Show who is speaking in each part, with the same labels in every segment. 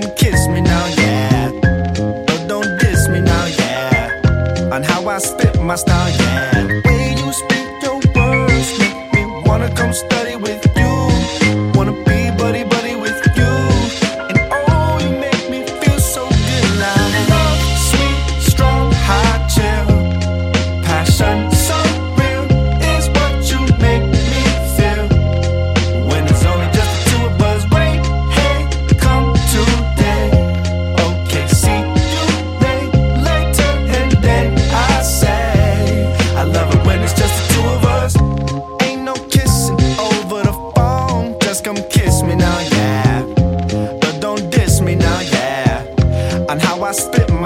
Speaker 1: come kiss me now, yeah. But don't diss me now, yeah. On how I spit my style, yeah. The way you speak your words make me wanna come study with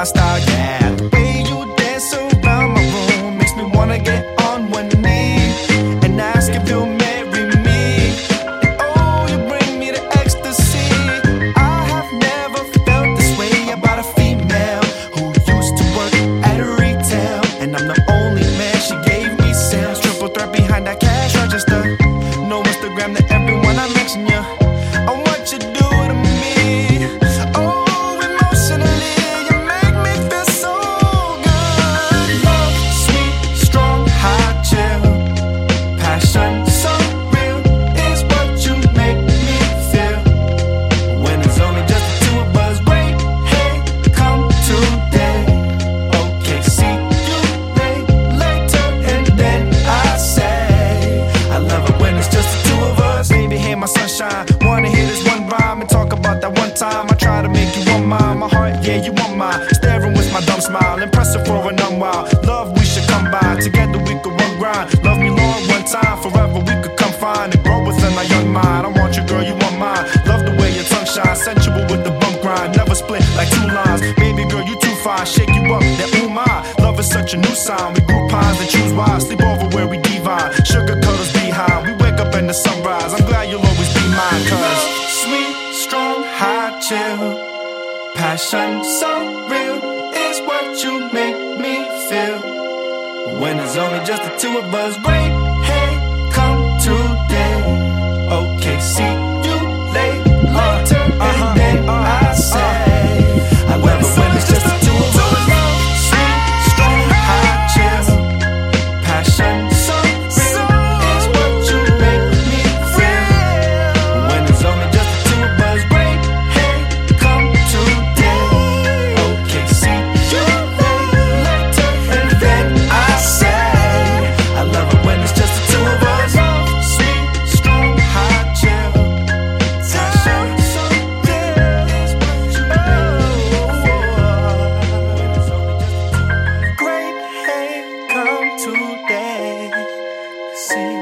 Speaker 1: my style, yeah. The way you dance around my room makes me wanna get on one knee and ask if you'll marry me. Oh, you bring me to ecstasy. I have never felt this way about a female who used to work at retail, and I'm the only man she gave me sales. Triple threat behind that cash register. No Instagram to everyone I mention ya. Time I try to make you want mine. My heart, yeah, you want mine. Staring with my dumb smile, impressive for an unwild. Love, we should come by. Together we could run grind. Love me long one time, forever we could come find and grow within my young mind. I want you, girl, you want mine. Love the way your tongue shines, sensual with the bump grind. Never split like two lines. Baby girl, you too fine. Shake you up, that ooh my. Love is such a new sign. We group pines and choose wise. Sleep over where we divine. Sugar Passion so real is what you make me feel. When it's only just the two of us, break today. See.